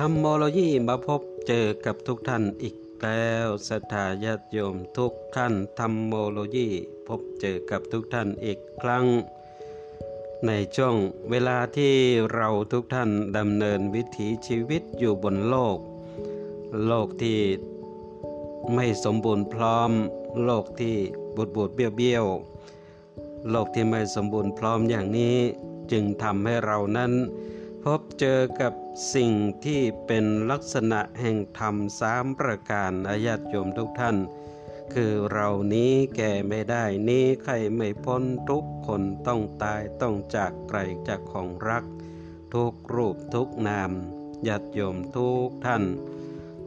ธรรมโมโลยีมาพบเจอกับทุกท่านอีกแล้วสถาญาติโยมทุกท่านธรรมโมโลยีพบเจอกับทุกท่านอีกครั้ง ในช่วงเวลาที่เราทุกท่านดำเนินวิถีชีวิตอยู่บนโลก โลกที่ไม่สมบูรณ์พร้อม โลกที่บูดบูดเบี้ยวเบี้ยวโลกที่ไม่สมบูรณ์พร้อมอย่างนี้จึงทำให้เรานั้น พบเจอกับ สิ่งที่เป็นลักษณะแห่งธรรมสามประการอาญาติโยมทุกท่าน คือเรานี้แก่ไม่ได้นี้ใครไม่พ้นทุกคนต้องตายต้องจากไกลจากของรัก ทุกรูปทุกนามญาติโยมทุกท่าน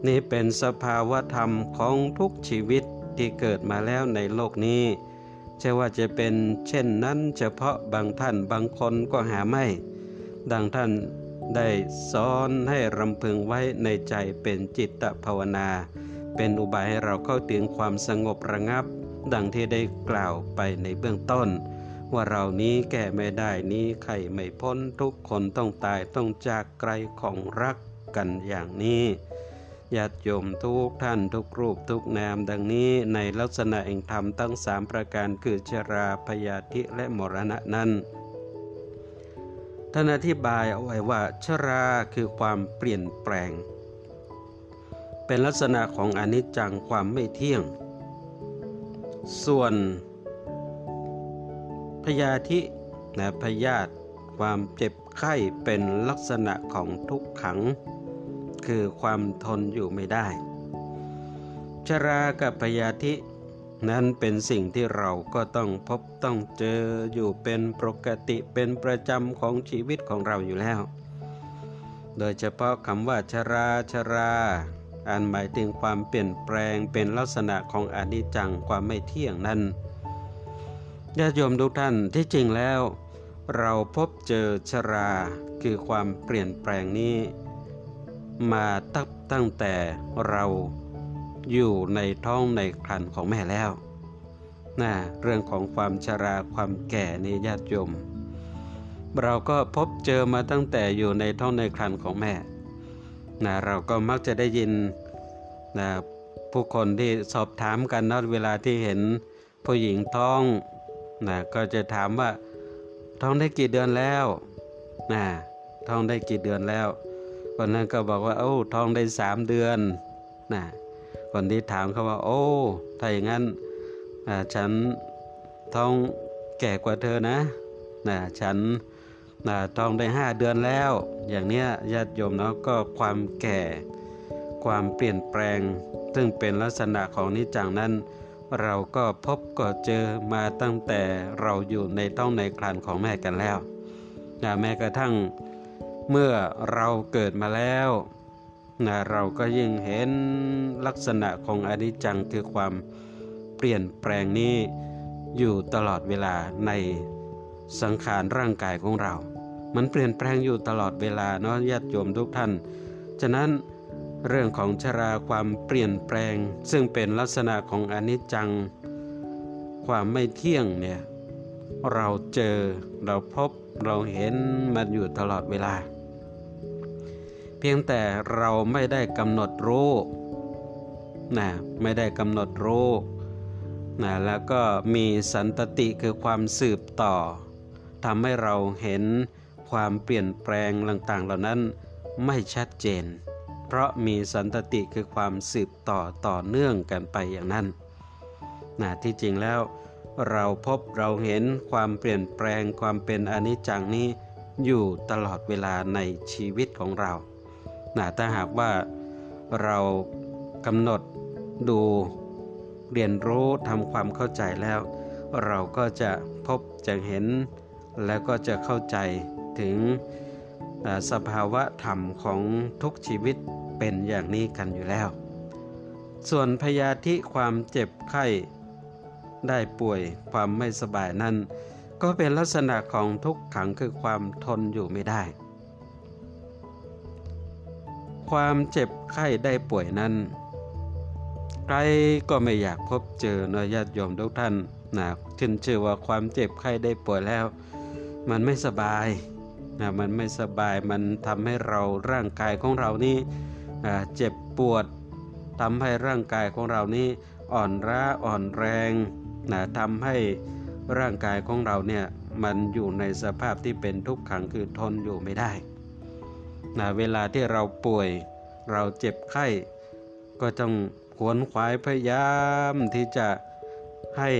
นี่เป็นสภาวะธรรมของทุกชีวิตที่เกิดมาแล้วในโลกนี้ใช่ว่าจะเป็นเช่นนั้นเฉพาะบางท่านบางคนก็หาไม่ ดังท่าน ได้สอนให้รำพึงไว้ในใจเป็นจิตภาวนา เป็นอุบายให้เราเข้าถึงความสงบระงับ ดังที่ได้กล่าวไปในเบื้องต้น ว่าเรานี้แก่ไม่ได้นี้ใครไม่พ้นทุกคนต้องตายต้องจากไกลของรักกันอย่างนี้ญาติโยมทุกท่านทุกรูปทุกนามดังนี้ในลักษณะแห่งธรรมทั้งสามประการคือชราพยาธิและมรณะนั้น ท่านอธิบายเอาไว้ว่าชราคือความเปลี่ยนแปลง เป็นลักษณะของอนิจจังความไม่เที่ยง ส่วนพยาธินะพยาธิความเจ็บไข้เป็นลักษณะของทุกขัง คือความทนอยู่ไม่ได้ ชรากับพยาธิ นั้นเป็นสิ่งที่เราก็ต้องพบต้องเจออยู่เป็นปกติเป็นประจำของชีวิตของเราอยู่แล้ว โดยเฉพาะคำว่าชราชราอันหมายถึงความเปลี่ยนแปลงเป็นลักษณะของอนิจจังความไม่เที่ยงนั้นญาติโยมทุกท่านที่จริงแล้ว เราพบเจอชราคือความเปลี่ยนแปลงนี้ มาตั้งตั้งแต่เรา อยู่ในท้องในครันของแม่แล้วนะเรื่องของความชราความแก่นี่ญาติโยม เราก็พบเจอมาตั้งแต่อยู่ในท้องในครันของแม่นะเราก็มักจะได้ยินนะผู้คนที่สอบถามกันนะเวลาที่เห็นผู้หญิงท้องนะก็จะถามว่าท้องได้กี่เดือนแล้วนะท้องได้กี่เดือนแล้วคนนั้นก็บอกว่าโอ้ท้องได้สามเดือนนะ คนที่ถามเขาว่า โอ้ ถ้าอย่างนั้นฉันท้องแก่กว่าเธอนะนะฉันนะท้องได้ห้าเดือนแล้ว อย่างเนี้ยญาติโยมเนาะก็ความแก่ความเปลี่ยนแปลง ซึ่งเป็นลักษณะของนิจังนั้น เราก็พบก็เจอมาตั้งแต่เราอยู่ในท้องในครันของแม่กันแล้วนะแม้กระทั่งเมื่อเราเกิดมาแล้ว นะเราก็ยิ่งเห็นลักษณะของอนิจจังคือความเปลี่ยนแปลงนี้อยู่ตลอดเวลาในสังขารร่างกายของเรา มันเปลี่ยนแปลงอยู่ตลอดเวลาเนาะญาติโยมทุกท่าน ฉะนั้นเรื่องของชราความเปลี่ยนแปลง ซึ่งเป็นลักษณะของอนิจจัง ความไม่เที่ยงเนี่ยเราเจอเราพบเราเห็นมันอยู่ตลอดเวลา เพียงแต่เราไม่ได้กำหนดรู้นะไม่ได้กำหนดรู้นะแล้วก็มีสันตติคือความสืบต่อทำให้เราเห็นความเปลี่ยนแปลงต่างๆ เหล่านั้นไม่ชัดเจน เพราะมีสันตติคือความสืบต่อต่อเนื่องกันไปอย่างนั้นนะที่จริงแล้วเราพบเราเห็นความเปลี่ยนแปลงความเป็นอนิจจังนี้อยู่ตลอดเวลาในชีวิตของเรา นะถ้าหากว่าเรากำหนดดูเรียนรู้ทำความเข้าใจแล้ว เราก็จะพบจะเห็น แล้วก็จะเข้าใจถึงสภาวะธรรมของทุกชีวิตเป็นอย่างนี้กันอยู่แล้ว ส่วนพยาธิความเจ็บไข้ได้ป่วยความไม่สบายนั้น ก็เป็นลักษณะของทุกขังคือความทนอยู่ไม่ได้ ความเจ็บไข้ได้ป่วยนั้น ใครก็ไม่อยากพบเจอนะญาติโยมทุกท่านนะขึ้นชื่อว่าความเจ็บไข้ได้ป่วยแล้ว มันไม่สบายนะมันไม่สบายมันทำให้เราร่างกายของเรานี่เจ็บปวดทำให้ร่างกายของเรานี่อ่อนล้าอ่อนแรงนะทำให้ร่างกายของเราเนี่ยมันอยู่ในสภาพที่เป็นทุกขังคือทนอยู่ไม่ได้ นะเวลาที่เราป่วย เราเจ็บไข้ ก็ต้องขวนขวายพยายามที่จะให้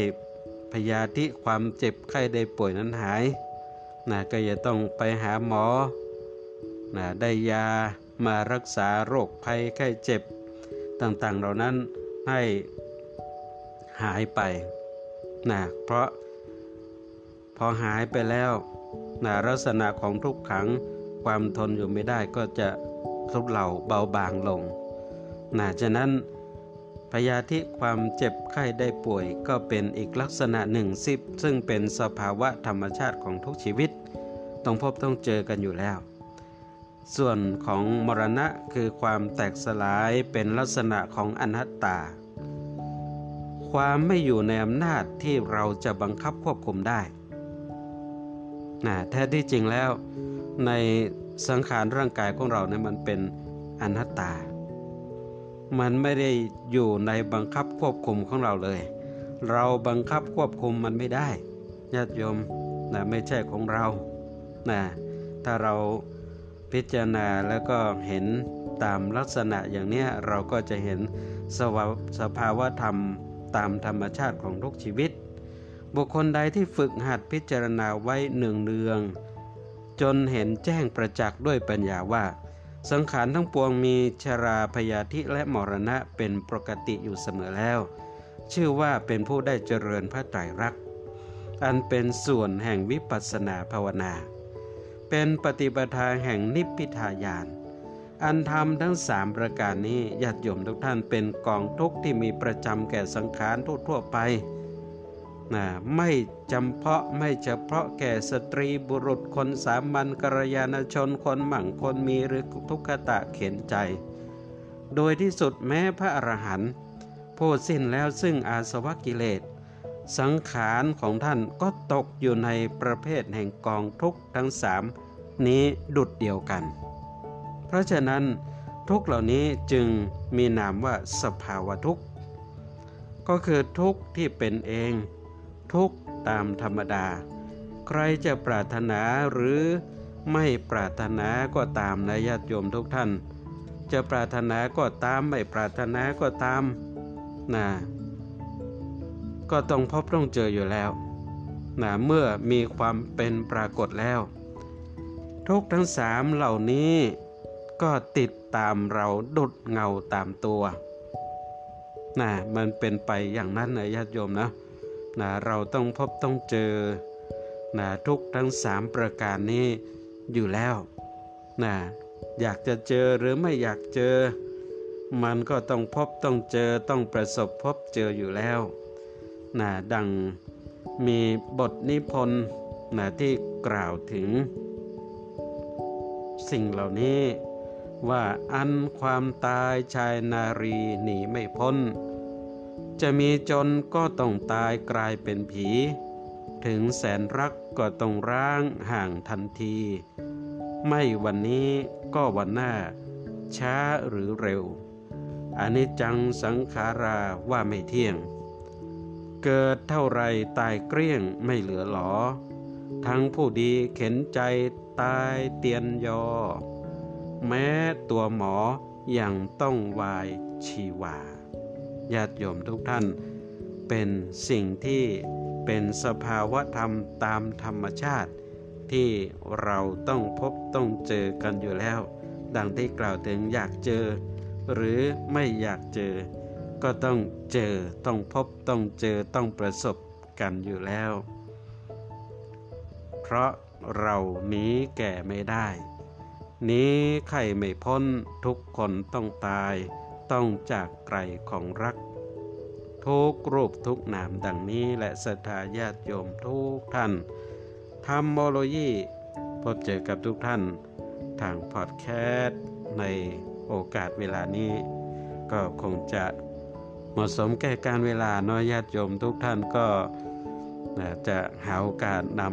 พยาธิความเจ็บไข้ได้ป่วยนั้นหายนะก็จะต้องไปหาหมอนะได้ยามารักษาโรคภัยไข้เจ็บต่างๆ เหล่านั้นให้หายไปนะเพราะพอหายไปแล้วนะลักษณะของทุกขัง ความทนอยู่ไม่ได้ก็จะทุเลาเบาบางลงนะฉะนั้นพยาธิความเจ็บไข้ได้ป่วย ก็เป็นอีกลักษณะหนึ่งซิบซึ่งเป็นสภาวะธรรมชาติของทุกชีวิต ต้องพบต้องเจอกันอยู่แล้ว ส่วนของมรณะคือความแตกสลายเป็นลักษณะของอนัตตา ความไม่อยู่ในอำนาจที่เราจะบังคับควบคุมได้นะแท้ที่จริงแล้ว ในสังขารร่างกายของเราเนี่ยมันเป็นอนัตตา มันไม่ได้อยู่ในบังคับควบคุมของเราเลย เราบังคับควบคุมมันไม่ได้ญาติโยมนะไม่ใช่ของเรานะถ้าเราพิจารณาแล้วก็เห็นตามลักษณะอย่างนี้เราก็จะเห็นสวสภาวะธรรมตามธรรมชาติของทุกชีวิต บุคคลใดที่ฝึกหัดพิจารณาไว้เนืองเนือง จนเห็นแจ้งประจักษ์ด้วยปัญญาว่า สังขารทั้งปวงมีชราพยาธิและมรณะเป็นปกติอยู่เสมอแล้ว ชื่อว่าเป็นผู้ได้เจริญพระไตรรักษ์อันเป็นส่วนแห่งวิปัสสนาภาวนา เป็นปฏิปทาแห่งนิพพิทายาน อันธรรมทั้งสามประการนี้ญาติโยมทุกท่านเป็นกองทุกข์ที่มีประจำแก่สังขารทั่วไป นะไม่จำเพาะไม่เฉพาะแก่สตรีบุรุษคนสามัญกรยานชนคนหมั่งคนมีหรือทุกขตะเข็นใจ โดยที่สุดแม้พระอรหันต์ผู้สิ้นแล้วซึ่งอาสวะกิเลส สังขารของท่านก็ตกอยู่ในประเภทแห่งกองทุกข์ทั้งสามนี้ดุดเดียวกัน เพราะฉะนั้นทุกเหล่านี้จึงมีนามว่าสภาวะทุกข์ก็คือทุกข์ที่เป็นเอง ทุกตามธรรมดา ใครจะปรารถนาหรือไม่ปรารถนาก็ตามนะญาติโยมทุกท่าน จะปรารถนาก็ตามไม่ปรารถนาก็ตามนะก็ต้องพบต้องเจออยู่แล้วนะเมื่อมีความเป็นปรากฏแล้ว ทุกทั้งสามเหล่านี้ก็ติดตามเราดุดเงาตามตัวนะมันเป็นไปอย่างนั้นนะญาติโยมนะ นะเราต้องพบต้องเจอนะทุกทั้งสามประการนี้อยู่แล้วนะอยากจะเจอหรือไม่อยากเจอ มันก็ต้องพบต้องเจอต้องประสบพบเจออยู่แล้วนะดังมีบทนิพนธ์นะที่กล่าวถึง สิ่งเหล่านี้ว่าอันความตายชายนารีหนีไม่พ้น จะมีจนก็ต้องตายกลายเป็นผี ถึงแสนรักก็ต้องร้างห่างทันที ไม่วันนี้ก็วันหน้า ช้าหรือเร็วอันนี้จังสังขาราว่าไม่เที่ยง เกิดเท่าไรตายเกลี้ยงไม่เหลือหลอ ทั้งผู้ดีเข็นใจตายเตียนยอ แม้ตัวหมออยังต้องวายชีวา ญาติโยมทุกท่าน เป็นสิ่งที่เป็นสภาวะธรรมตามธรรมชาติ ที่เราต้องพบต้องเจอกันอยู่แล้ว ดังที่กล่าวถึงอยากเจอ หรือไม่อยากเจอ ก็ต้องเจอต้องพบต้องเจอต้องประสบกันอยู่แล้ว เพราะเรานี้แก่ไม่ได้ นี้ใครไม่พ้นทุกคนต้องตาย ต้องจากไกลของรัก ทุกรูปทุกนามดังนี้และศรัทธาญาติโยมทุกท่านทำโมโลยีพบเจอกับทุกท่านทางพอดแคสต์ในโอกาสเวลานี้ ก็คงจะเหมาะสมแก่การเวลาน้อยญาติโยมทุกท่านก็จะหาโอกาสน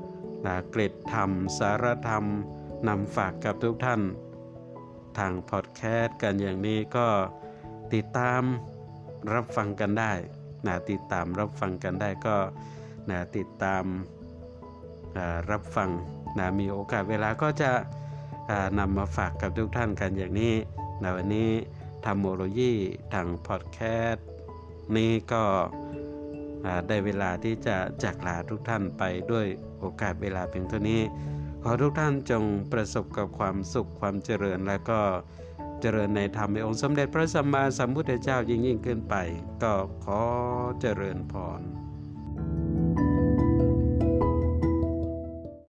ำเกร็ดธรรม สารธรรมนำฝากกับทุกท่าน ทางพอดแคสต์กันอย่างนี้ก็ติดตามรับฟังกันได้นะติดตามรับฟังกันได้ก็นะติดตามรับฟังนะมีโอกาสเวลาก็จะนำมาฝากกับทุกท่านกันอย่างนี้นะวันนี้ธรรมโมโลยีทางพอดแคสต์นี้ก็ได้เวลาที่จะจากลาทุกท่านไปด้วยโอกาสเวลาเพียงเท่านี้ ขอทุกท่านจงประสบกับความสุขความเจริญและก็เจริญในธรรมในองค์สมเด็จพระสัมมาสัมพุทธเจ้ายิ่งยิ่งขึ้นไป ก็ขอเจริญพร